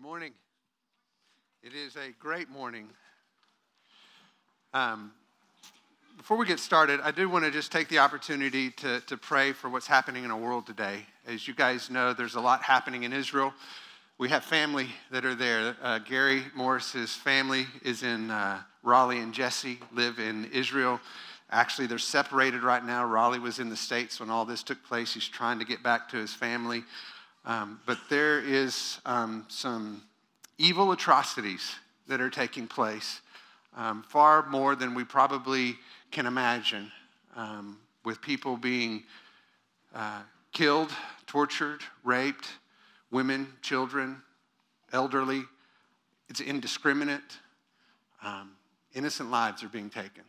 Good morning. It is a great morning. Um, before we get started, I do want to just take the opportunity to, to pray for what's happening in our world today. As you guys know, there's a lot happening in Israel. We have family that are there. Uh, Gary Morris's family is in uh, Raleigh, and Jesse live in Israel. Actually, they're separated right now. Raleigh was in the States when all this took place. He's trying to get back to his family. Um, but there is um, some evil atrocities that are taking place, um, far more than we probably can imagine, um, with people being uh, killed, tortured, raped, women, children, elderly. It's indiscriminate. Um, innocent lives are being taken.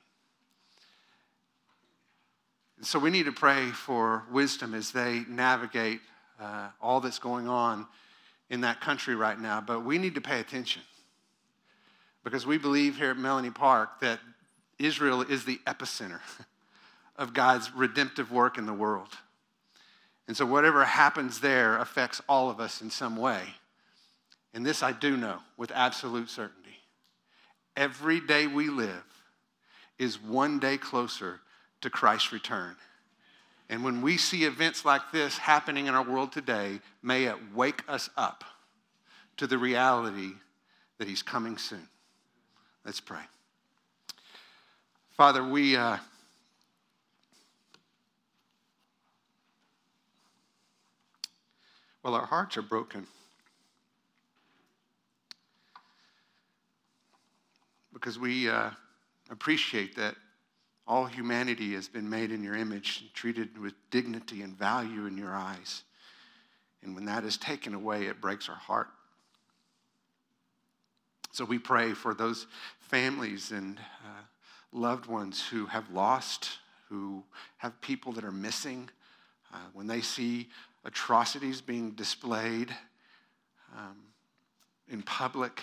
So we need to pray for wisdom as they navigate uh, all that's going on in that country right now, but we need to pay attention because we believe here at Melanie Park that Israel is the epicenter of God's redemptive work in the world. And so, whatever happens there affects all of us in some way. And this I do know with absolute certainty. Every day we live is one day closer to Christ's return. And when we see events like this happening in our world today, may it wake us up to the reality that He's coming soon. Let's pray. Father, we. Uh, well, our hearts are broken because we uh, appreciate that all humanity has been made in your image, and treated with dignity and value in your eyes. And when that is taken away, it breaks our heart. So we pray for those families and uh, loved ones who have lost, who have people that are missing. Uh, when they see atrocities being displayed um, in public,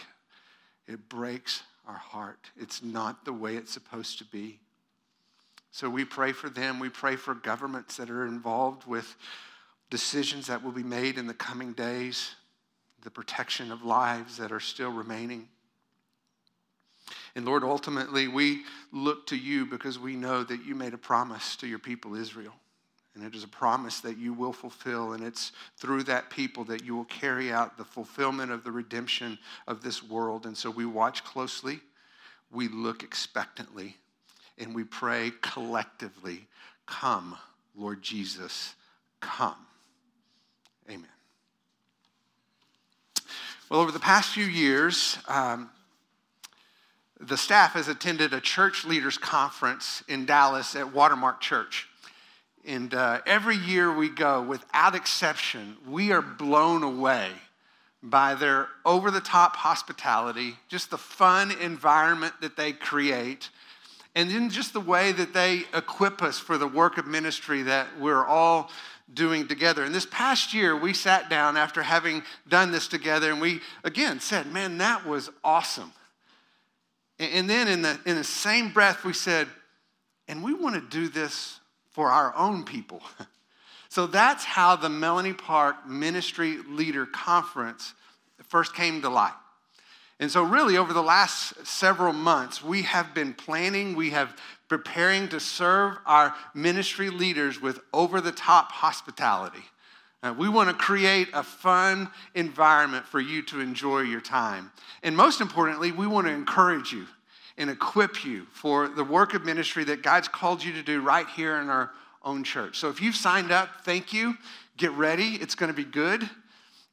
it breaks our heart. It's not the way it's supposed to be. So we pray for them. We pray for governments that are involved with decisions that will be made in the coming days, the protection of lives that are still remaining. And Lord, ultimately, we look to you because we know that you made a promise to your people, Israel. And it is a promise that you will fulfill. And it's through that people that you will carry out the fulfillment of the redemption of this world. And so we watch closely, we look expectantly, and we pray collectively Come, Lord Jesus, come. Amen. Well, over the past few years, um, the staff has attended a church leaders conference in Dallas at Watermark Church. And uh, every year we go, without exception, we are blown away by their over the top hospitality, just the fun environment that they create, and then just the way that they equip us for the work of ministry that we're all doing together. And this past year, we sat down after having done this together and we again said, Man, that was awesome. And then in the, in the same breath, we said, And we want to do this for our own people. so that's how the Melanie Park Ministry Leader Conference first came to light. And so, really, over the last several months, we have been planning, we have preparing to serve our ministry leaders with over the top hospitality. Uh, we want to create a fun environment for you to enjoy your time. And most importantly, we want to encourage you and equip you for the work of ministry that God's called you to do right here in our own church. So if you've signed up, thank you. Get ready, it's going to be good.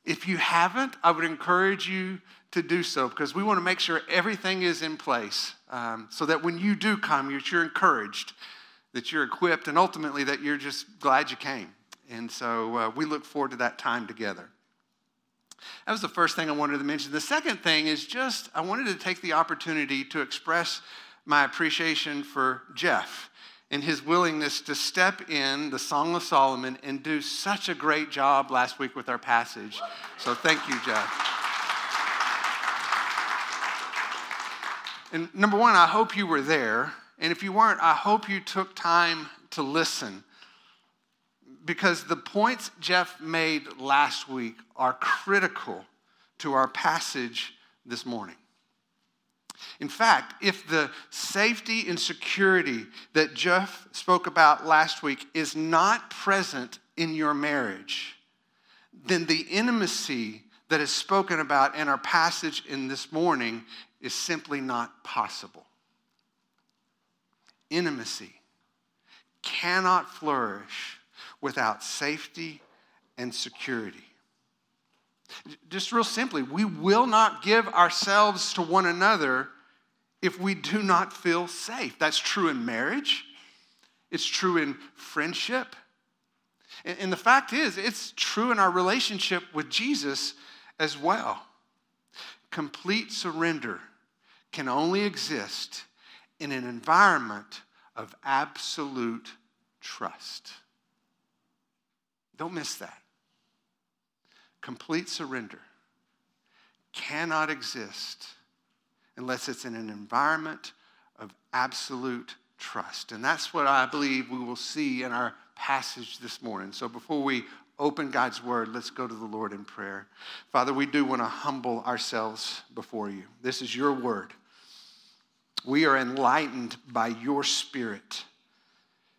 If you haven't, I would encourage you to do so because we want to make sure everything is in place um, so that when you do come, you're, you're encouraged, that you're equipped, and ultimately that you're just glad you came. And so uh, we look forward to that time together. That was the first thing I wanted to mention. The second thing is just I wanted to take the opportunity to express my appreciation for Jeff and his willingness to step in the Song of Solomon and do such a great job last week with our passage. So thank you, Jeff. And number one, I hope you were there. And if you weren't, I hope you took time to listen. Because the points Jeff made last week are critical to our passage this morning. In fact, if the safety and security that Jeff spoke about last week is not present in your marriage, then the intimacy that is spoken about in our passage in this morning is simply not possible. Intimacy cannot flourish without safety and security. Just real simply, we will not give ourselves to one another if we do not feel safe. That's true in marriage, it's true in friendship. And the fact is, it's true in our relationship with Jesus as well. Complete surrender can only exist in an environment of absolute trust. Don't miss that. Complete surrender cannot exist unless it's in an environment of absolute trust. And that's what I believe we will see in our passage this morning. So before we open God's word, let's go to the Lord in prayer. Father, we do want to humble ourselves before you. This is your word. We are enlightened by your spirit.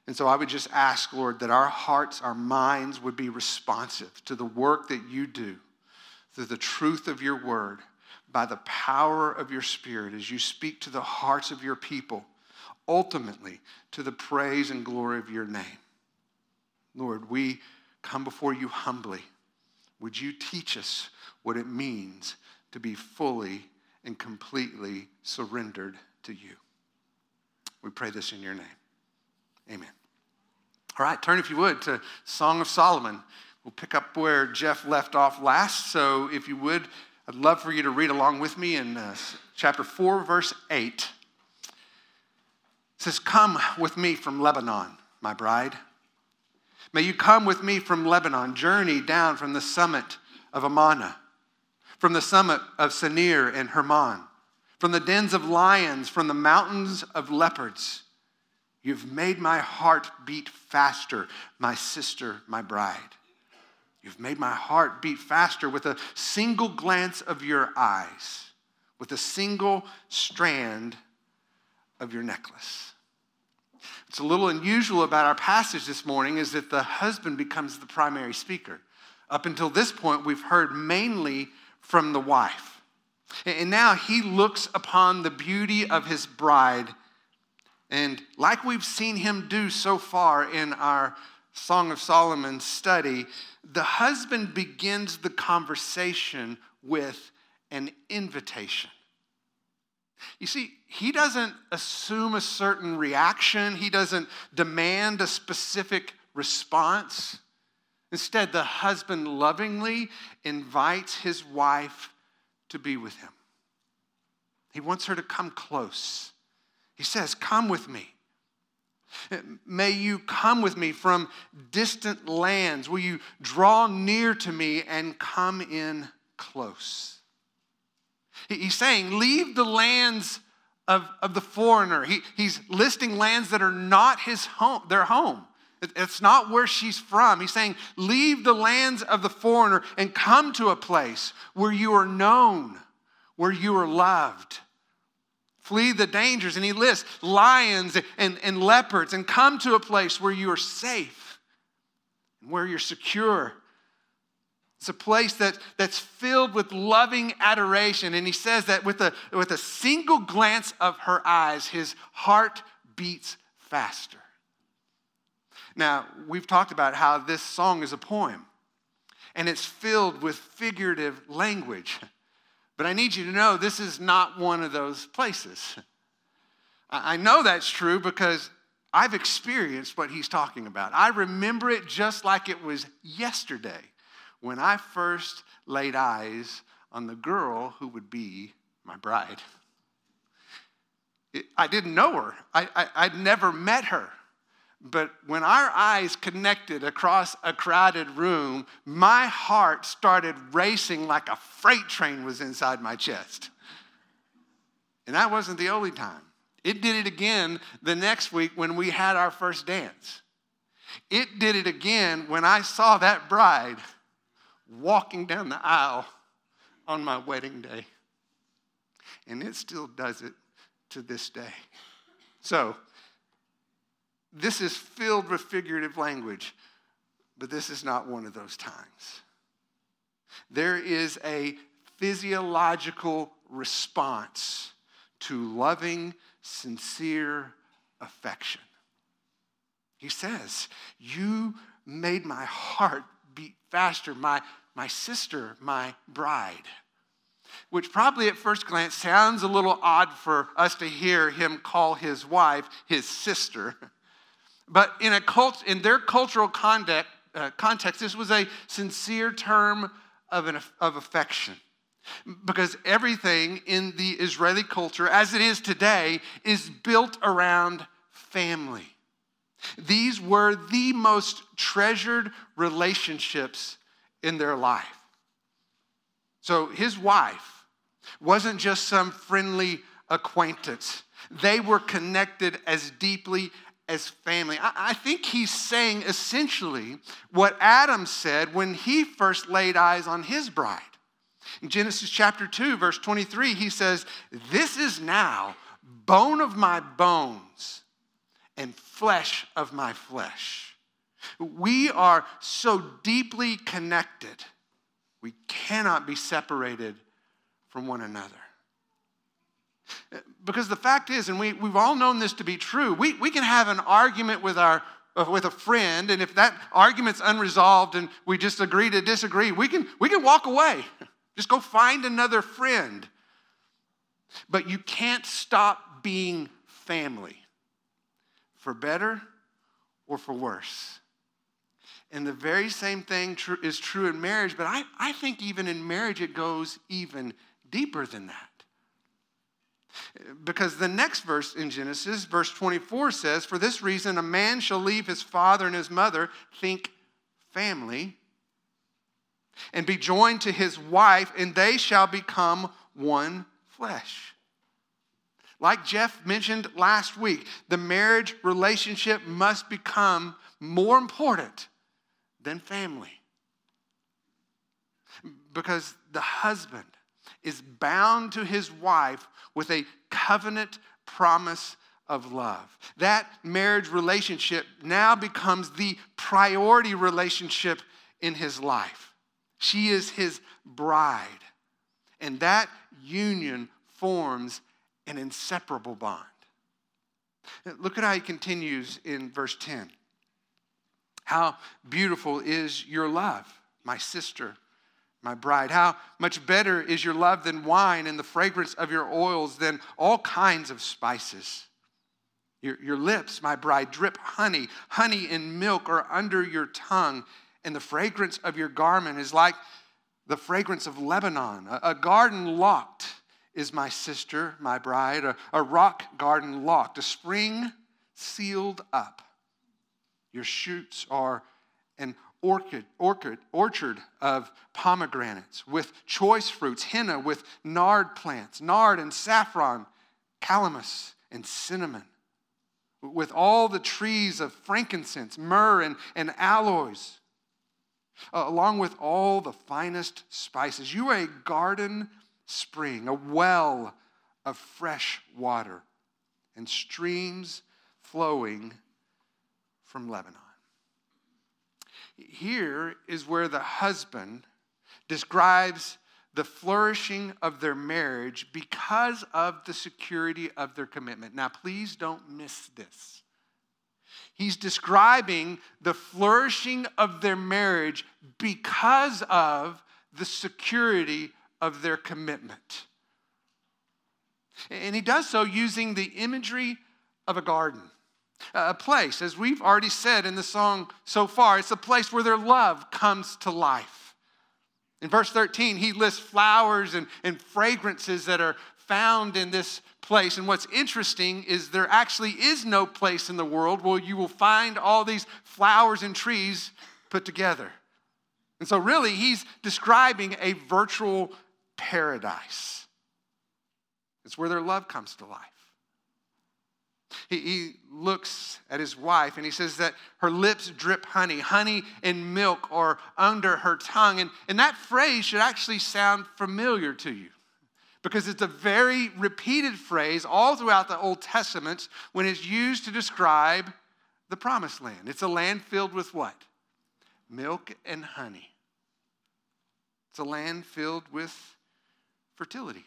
And so I would just ask, Lord, that our hearts, our minds would be responsive to the work that you do through the truth of your word, by the power of your spirit as you speak to the hearts of your people, ultimately to the praise and glory of your name. Lord, we come before you humbly. Would you teach us what it means to be fully and completely surrendered to you? We pray this in your name. Amen. All right, turn if you would to Song of Solomon. We'll pick up where Jeff left off last. So if you would, I'd love for you to read along with me in uh, chapter 4, verse 8. It says, Come with me from Lebanon, my bride. May you come with me from Lebanon, journey down from the summit of Amana, from the summit of Senir and Hermon, from the dens of lions, from the mountains of leopards. You've made my heart beat faster, my sister, my bride. You've made my heart beat faster with a single glance of your eyes, with a single strand of your necklace. It's a little unusual about our passage this morning is that the husband becomes the primary speaker. Up until this point, we've heard mainly from the wife. And now he looks upon the beauty of his bride and like we've seen him do so far in our Song of Solomon study, the husband begins the conversation with an invitation. You see, he doesn't assume a certain reaction, he doesn't demand a specific response. Instead, the husband lovingly invites his wife to be with him. He wants her to come close he says, Come with me. May you come with me from distant lands. Will you draw near to me and come in close? He's saying, Leave the lands of, of the foreigner. He, he's listing lands that are not his home, their home. It's not where she's from. He's saying, Leave the lands of the foreigner and come to a place where you are known, where you are loved Flee the dangers. And he lists lions and, and leopards and come to a place where you are safe and where you're secure. It's a place that, that's filled with loving adoration. And he says that with a, with a single glance of her eyes, his heart beats faster. Now, we've talked about how this song is a poem, and it's filled with figurative language. But I need you to know this is not one of those places. I know that's true because I've experienced what he's talking about. I remember it just like it was yesterday when I first laid eyes on the girl who would be my bride. I didn't know her, I, I, I'd never met her. But when our eyes connected across a crowded room, my heart started racing like a freight train was inside my chest. And that wasn't the only time. It did it again the next week when we had our first dance. It did it again when I saw that bride walking down the aisle on my wedding day. And it still does it to this day. So, this is filled with figurative language, but this is not one of those times. There is a physiological response to loving, sincere affection. He says, You made my heart beat faster, my, my sister, my bride. Which probably at first glance sounds a little odd for us to hear him call his wife his sister. But in, a cult, in their cultural context, uh, context, this was a sincere term of, an, of affection. Because everything in the Israeli culture, as it is today, is built around family. These were the most treasured relationships in their life. So his wife wasn't just some friendly acquaintance, they were connected as deeply as family. I, think he's saying essentially what Adam said when he first laid eyes on his bride. In Genesis chapter 2, verse 23, he says, This is now bone of my bones and flesh of my flesh. We are so deeply connected, we cannot be separated from one another. Because the fact is, and we, we've all known this to be true, we, we can have an argument with, our, uh, with a friend, and if that argument's unresolved and we just agree to disagree, we can, we can walk away. Just go find another friend. But you can't stop being family, for better or for worse. And the very same thing tr- is true in marriage, but I, I think even in marriage it goes even deeper than that. Because the next verse in Genesis, verse 24 says, For this reason, a man shall leave his father and his mother, think family, and be joined to his wife, and they shall become one flesh. Like Jeff mentioned last week, the marriage relationship must become more important than family. Because the husband is bound to his wife with a covenant promise of love. That marriage relationship now becomes the priority relationship in his life. She is his bride. And that union forms an inseparable bond. Look at how he continues in verse 10. How beautiful is your love, my sister my bride. How much better is your love than wine, and the fragrance of your oils than all kinds of spices. Your, your lips, my bride, drip honey. Honey and milk are under your tongue, and the fragrance of your garment is like the fragrance of Lebanon. A, a garden locked is my sister, my bride, a, a rock garden locked, a spring sealed up. Your shoots are an orchid, orchid, orchard of pomegranates with choice fruits, henna with nard plants, nard and saffron, calamus and cinnamon, with all the trees of frankincense, myrrh, and, and aloes, uh, along with all the finest spices. You are a garden spring, a well of fresh water, and streams flowing from Lebanon. Here is where the husband describes the flourishing of their marriage because of the security of their commitment. Now, please don't miss this. He's describing the flourishing of their marriage because of the security of their commitment. And he does so using the imagery of a garden. A place, as we've already said in the song so far, it's a place where their love comes to life. In verse 13, he lists flowers and, and fragrances that are found in this place. And what's interesting is there actually is no place in the world where you will find all these flowers and trees put together. And so, really, he's describing a virtual paradise. It's where their love comes to life. He, he, looks at his wife and he says that her lips drip honey. Honey and milk are under her tongue. And, and that phrase should actually sound familiar to you because it's a very repeated phrase all throughout the Old Testament when it's used to describe the promised land. It's a land filled with what? Milk and honey. It's a land filled with fertility.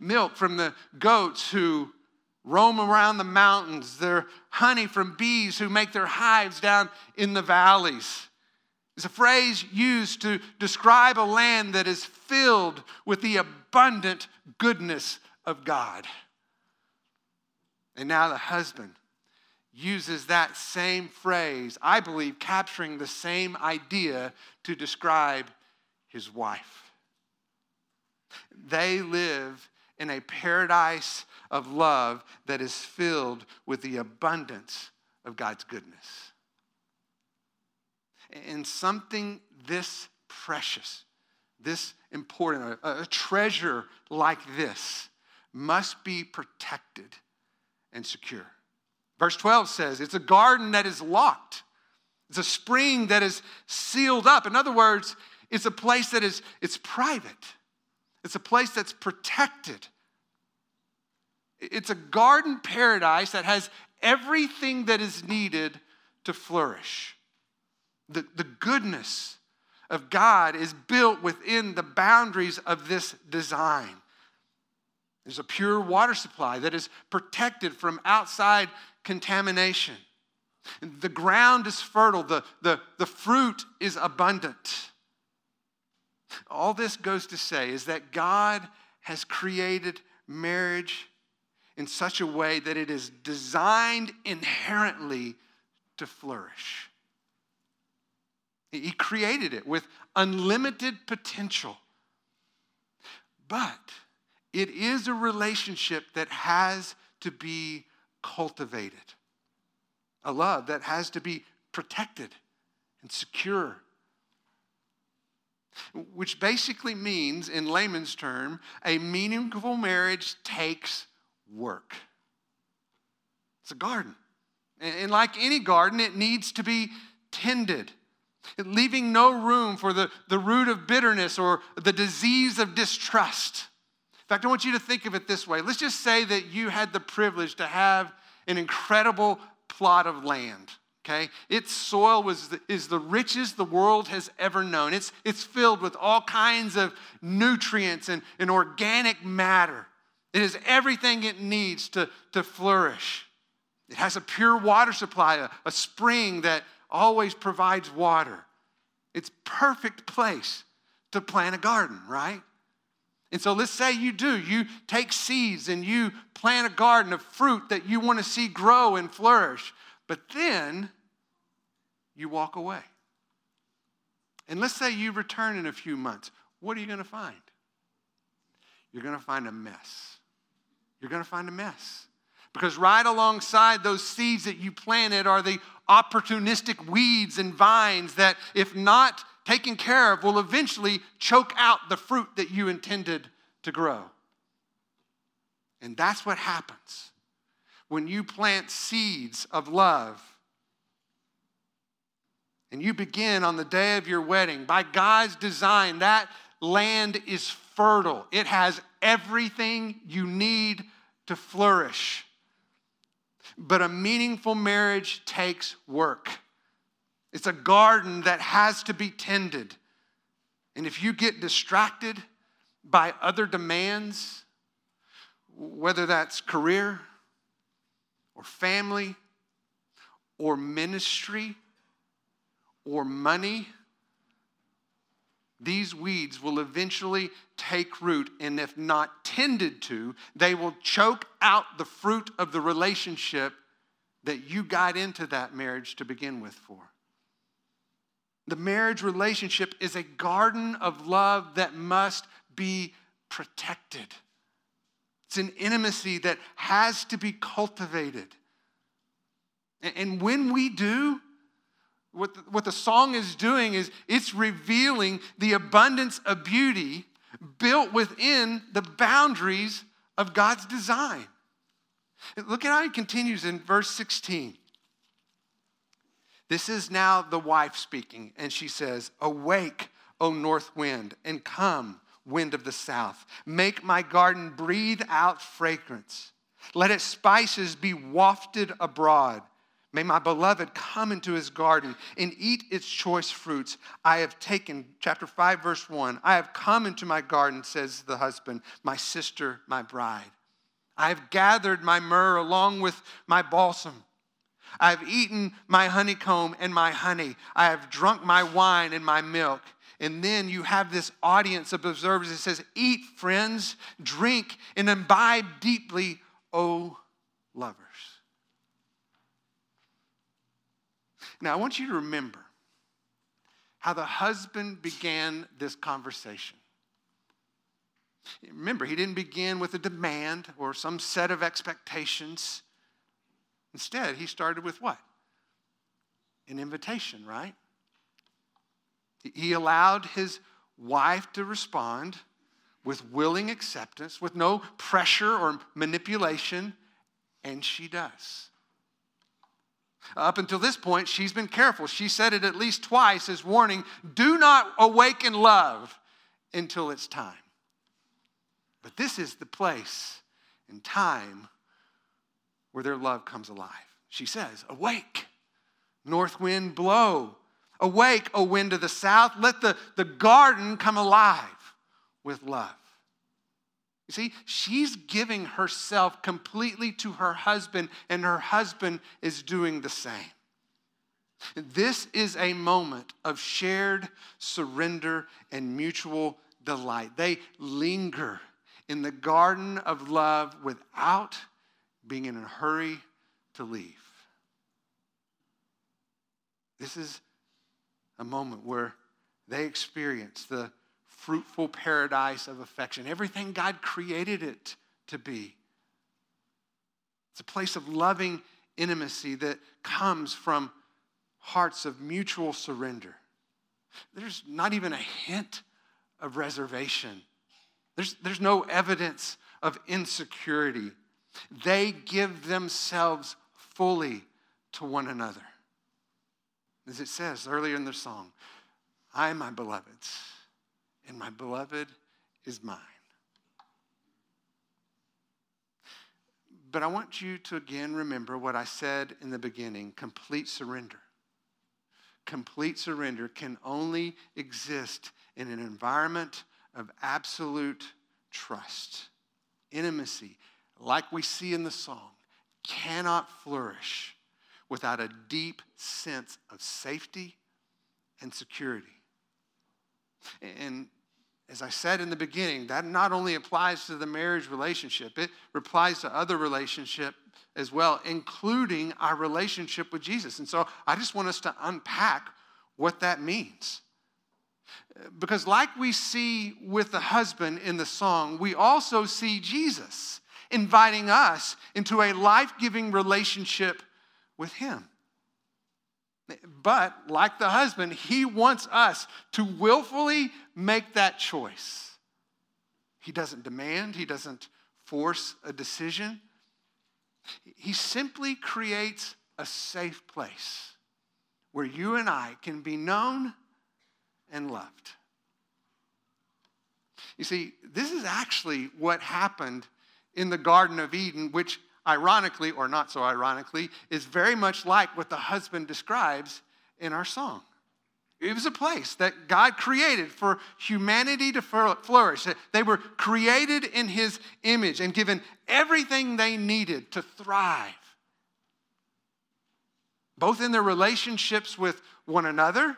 Milk from the goats who roam around the mountains. They're honey from bees who make their hives down in the valleys. It's a phrase used to describe a land that is filled with the abundant goodness of God. And now the husband uses that same phrase, I believe, capturing the same idea to describe his wife. They live in a paradise of love that is filled with the abundance of God's goodness. And something this precious, this important, a, treasure like this must be protected and secure. Verse 12 says it's a garden that is locked. It's a spring that is sealed up. In other words, it's a place that is it's private. It's a place that's protected. It's a garden paradise that has everything that is needed to flourish. The, the goodness of God is built within the boundaries of this design. There's a pure water supply that is protected from outside contamination. The ground is fertile, the, the, the fruit is abundant. All this goes to say is that God has created marriage in such a way that it is designed inherently to flourish. He created it with unlimited potential. But it is a relationship that has to be cultivated, a love that has to be protected and secure which basically means, in layman's term, a meaningful marriage takes work. It's a garden. And like any garden, it needs to be tended, leaving no room for the, the root of bitterness or the disease of distrust. In fact, I want you to think of it this way. Let's just say that you had the privilege to have an incredible plot of land okay? Its soil was the, is the richest the world has ever known. It's, it's filled with all kinds of nutrients and, and organic matter. It has everything it needs to, to flourish. It has a pure water supply, a, a spring that always provides water. It's perfect place to plant a garden, right? And so let's say you do. You take seeds and you plant a garden of fruit that you want to see grow and flourish. But then you walk away. And let's say you return in a few months. What are you going to find? You're going to find a mess. You're going to find a mess. Because right alongside those seeds that you planted are the opportunistic weeds and vines that, if not taken care of, will eventually choke out the fruit that you intended to grow. And that's what happens when you plant seeds of love and you begin on the day of your wedding, by God's design, that land is fertile. It has everything you need to flourish. But a meaningful marriage takes work. It's a garden that has to be tended. And if you get distracted by other demands, whether that's career or family or ministry, or money, these weeds will eventually take root, and if not tended to, they will choke out the fruit of the relationship that you got into that marriage to begin with for. The marriage relationship is a garden of love that must be protected. It's an intimacy that has to be cultivated. And when we do, what the, what the song is doing is it's revealing the abundance of beauty built within the boundaries of God's design. Look at how he continues in verse 16. This is now the wife speaking, and she says, Awake, O north wind, and come, wind of the south. Make my garden breathe out fragrance. Let its spices be wafted abroad. May my beloved come into his garden and eat its choice fruits. I have taken, chapter 5, verse 1, I have come into my garden, says the husband, my sister, my bride. I have gathered my myrrh along with my balsam. I have eaten my honeycomb and my honey. I have drunk my wine and my milk. And then you have this audience of observers that says, Eat, friends, drink, and imbibe deeply, O lovers. Now, I want you to remember how the husband began this conversation. Remember, he didn't begin with a demand or some set of expectations. Instead, he started with what? An invitation, right? He allowed his wife to respond with willing acceptance, with no pressure or manipulation, and she does. Up until this point, she's been careful. She said it at least twice as warning do not awaken love until it's time. But this is the place and time where their love comes alive. She says, Awake, north wind blow. Awake, O wind of the south. Let the, the garden come alive with love. You see, she's giving herself completely to her husband, and her husband is doing the same. This is a moment of shared surrender and mutual delight. They linger in the garden of love without being in a hurry to leave. This is a moment where they experience the fruitful paradise of affection, everything God created it to be. It's a place of loving intimacy that comes from hearts of mutual surrender. There's not even a hint of reservation there's, there's no evidence of insecurity. They give themselves fully to one another. As it says earlier in the song, I my beloved's, and my beloved is mine. But I want you to again remember what I said in the beginning complete surrender. Complete surrender can only exist in an environment of absolute trust. Intimacy, like we see in the song, cannot flourish without a deep sense of safety and security. And as I said in the beginning, that not only applies to the marriage relationship, it applies to other relationships as well, including our relationship with Jesus. And so I just want us to unpack what that means. Because, like we see with the husband in the song, we also see Jesus inviting us into a life giving relationship with him. But, like the husband, he wants us to willfully make that choice. He doesn't demand, he doesn't force a decision. He simply creates a safe place where you and I can be known and loved. You see, this is actually what happened in the Garden of Eden, which ironically, or not so ironically, is very much like what the husband describes in our song. It was a place that God created for humanity to flourish. They were created in His image and given everything they needed to thrive, both in their relationships with one another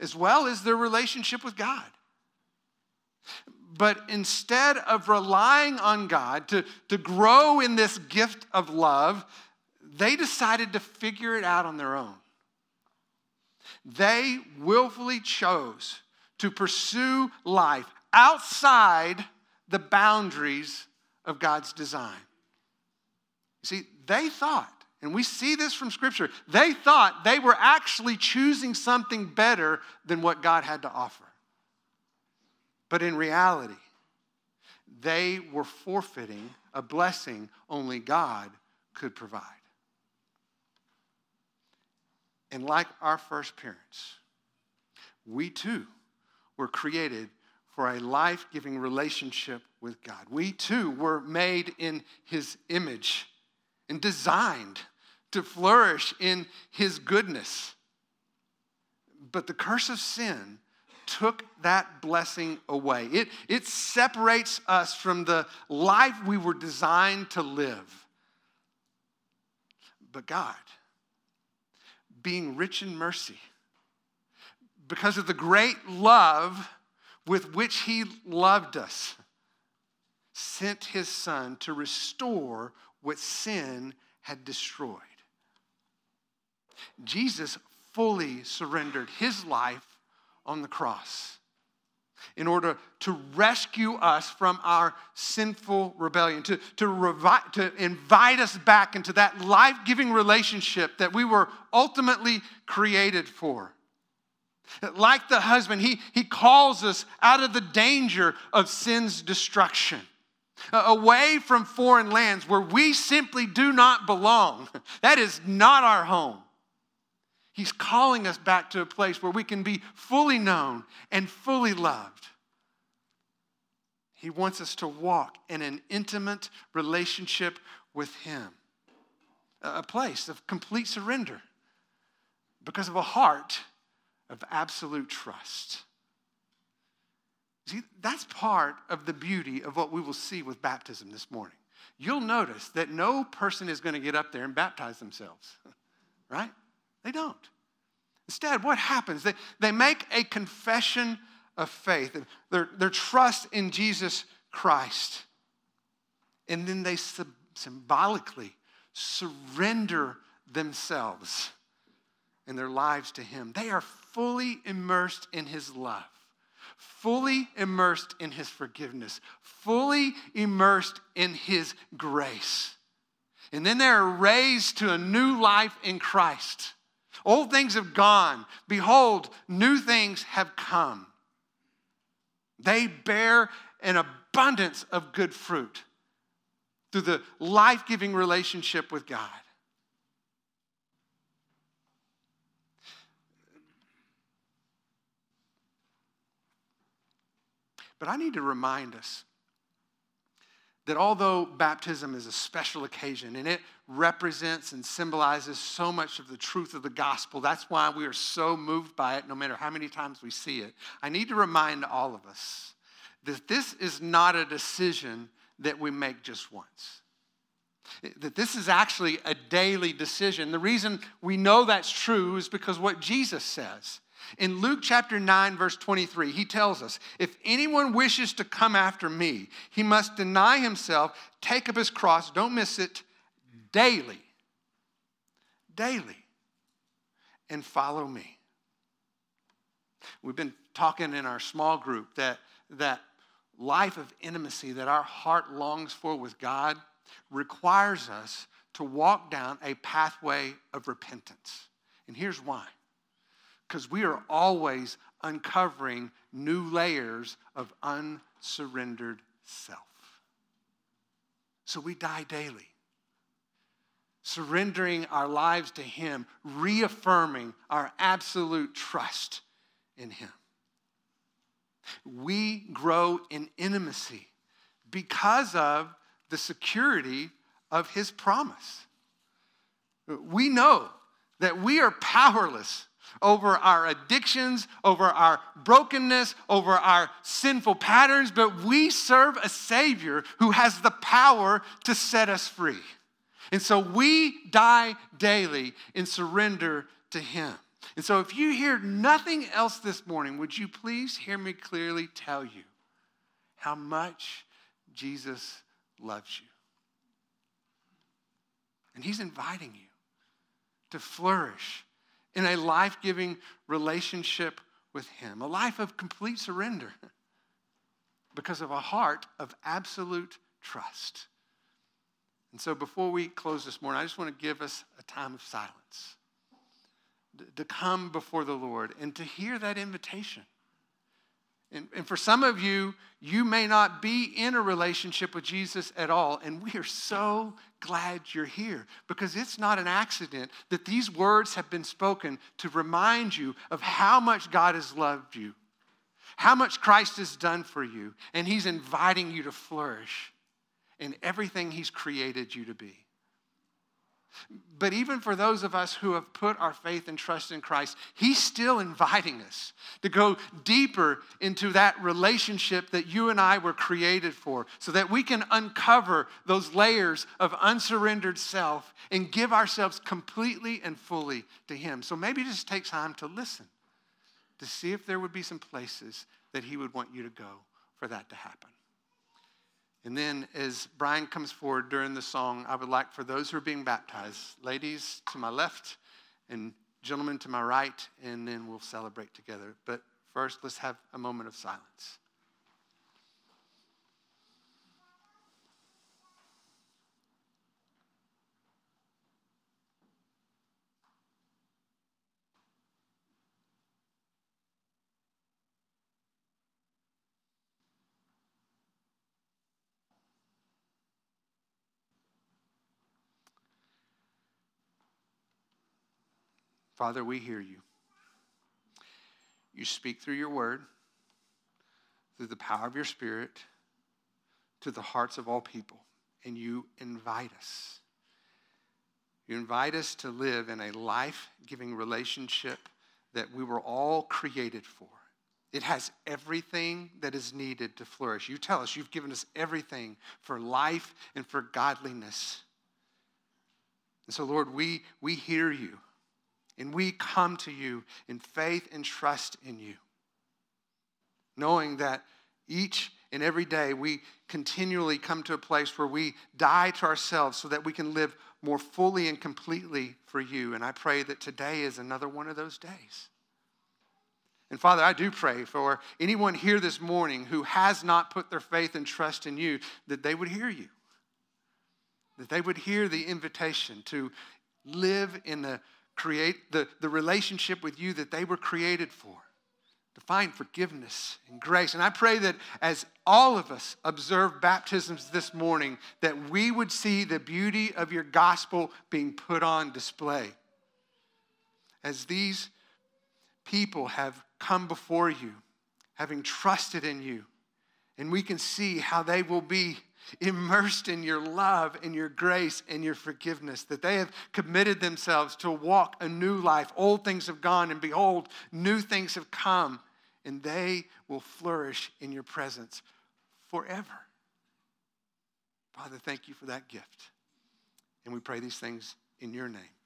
as well as their relationship with God. But instead of relying on God to, to grow in this gift of love, they decided to figure it out on their own. They willfully chose to pursue life outside the boundaries of God's design. You see, they thought and we see this from Scripture. They thought they were actually choosing something better than what God had to offer. But in reality, they were forfeiting a blessing only God could provide. And like our first parents, we too were created for a life giving relationship with God. We too were made in His image and designed to flourish in His goodness. But the curse of sin took that blessing away. It, it separates us from the life we were designed to live. But God, being rich in mercy, because of the great love with which He loved us, sent His Son to restore what sin had destroyed. Jesus fully surrendered His life on the cross in order to rescue us from our sinful rebellion, to, to, revi- to invite us back into that life giving relationship that we were ultimately created for. Like the husband, he, he calls us out of the danger of sin's destruction, away from foreign lands where we simply do not belong. That is not our home. He's calling us back to a place where we can be fully known and fully loved. He wants us to walk in an intimate relationship with Him, a place of complete surrender because of a heart of absolute trust. See, that's part of the beauty of what we will see with baptism this morning. You'll notice that no person is going to get up there and baptize themselves, right? They don't. Instead, what happens? They, they make a confession of faith, their, their trust in Jesus Christ. And then they symbolically surrender themselves and their lives to Him. They are fully immersed in His love, fully immersed in His forgiveness, fully immersed in His grace. And then they are raised to a new life in Christ. Old things have gone. Behold, new things have come. They bear an abundance of good fruit through the life giving relationship with God. But I need to remind us that although baptism is a special occasion and it represents and symbolizes so much of the truth of the gospel, that's why we are so moved by it no matter how many times we see it. I need to remind all of us that this is not a decision that we make just once. That this is actually a daily decision. The reason we know that's true is because what Jesus says. In Luke chapter 9, verse 23, he tells us if anyone wishes to come after me, he must deny himself, take up his cross, don't miss it, daily. Daily. And follow me. We've been talking in our small group that, that life of intimacy that our heart longs for with God requires us to walk down a pathway of repentance. And here's why because we are always uncovering new layers of unsurrendered self. So we die daily, surrendering our lives to Him, reaffirming our absolute trust in Him. We grow in intimacy because of the security of His promise. We know that we are powerless over our addictions, over our brokenness, over our sinful patterns, but we serve a Savior who has the power to set us free. And so we die daily in surrender to Him. And so if you hear nothing else this morning, would you please hear me clearly tell you how much Jesus loves you? And He's inviting you to flourish in a life giving relationship with Him, a life of complete surrender because of a heart of absolute trust. And so, before we close this morning, I just want to give us a time of silence to come before the Lord and to hear that invitation And, and for some of you, you may not be in a relationship with Jesus at all. And we are so glad you're here because it's not an accident that these words have been spoken to remind you of how much God has loved you, how much Christ has done for you, and He's inviting you to flourish in everything He's created you to be. But even for those of us who have put our faith and trust in Christ, He's still inviting us to go deeper into that relationship that you and I were created for so that we can uncover those layers of unsurrendered self and give ourselves completely and fully to Him. So maybe just take time to listen to see if there would be some places that He would want you to go for that to happen. And then, as Brian comes forward during the song, I would like for those who are being baptized, ladies to my left and gentlemen to my right, and then we'll celebrate together. But first, let's have a moment of silence. Father, we hear you. You speak through your word, through the power of your spirit, to the hearts of all people, and you invite us. You invite us to live in a life giving relationship that we were all created for. It has everything that is needed to flourish. You tell us you've given us everything for life and for godliness. And so, Lord, we, we hear you. And we come to you in faith and trust in you, knowing that each and every day we continually come to a place where we die to ourselves so that we can live more fully and completely for you. And I pray that today is another one of those days. And Father, I do pray for anyone here this morning who has not put their faith and trust in you, that they would hear you, that they would hear the invitation to live in the create the, the relationship with you that they were created for, to find forgiveness and grace. And I pray that as all of us observe baptisms this morning, that we would see the beauty of your gospel being put on display. As these people have come before you, having trusted in you, and we can see how they will be immersed in your love and your grace and your forgiveness, that they have committed themselves to walk a new life. Old things have gone, and behold, new things have come, and they will flourish in your presence forever. Father, thank you for that gift. And we pray these things in your name.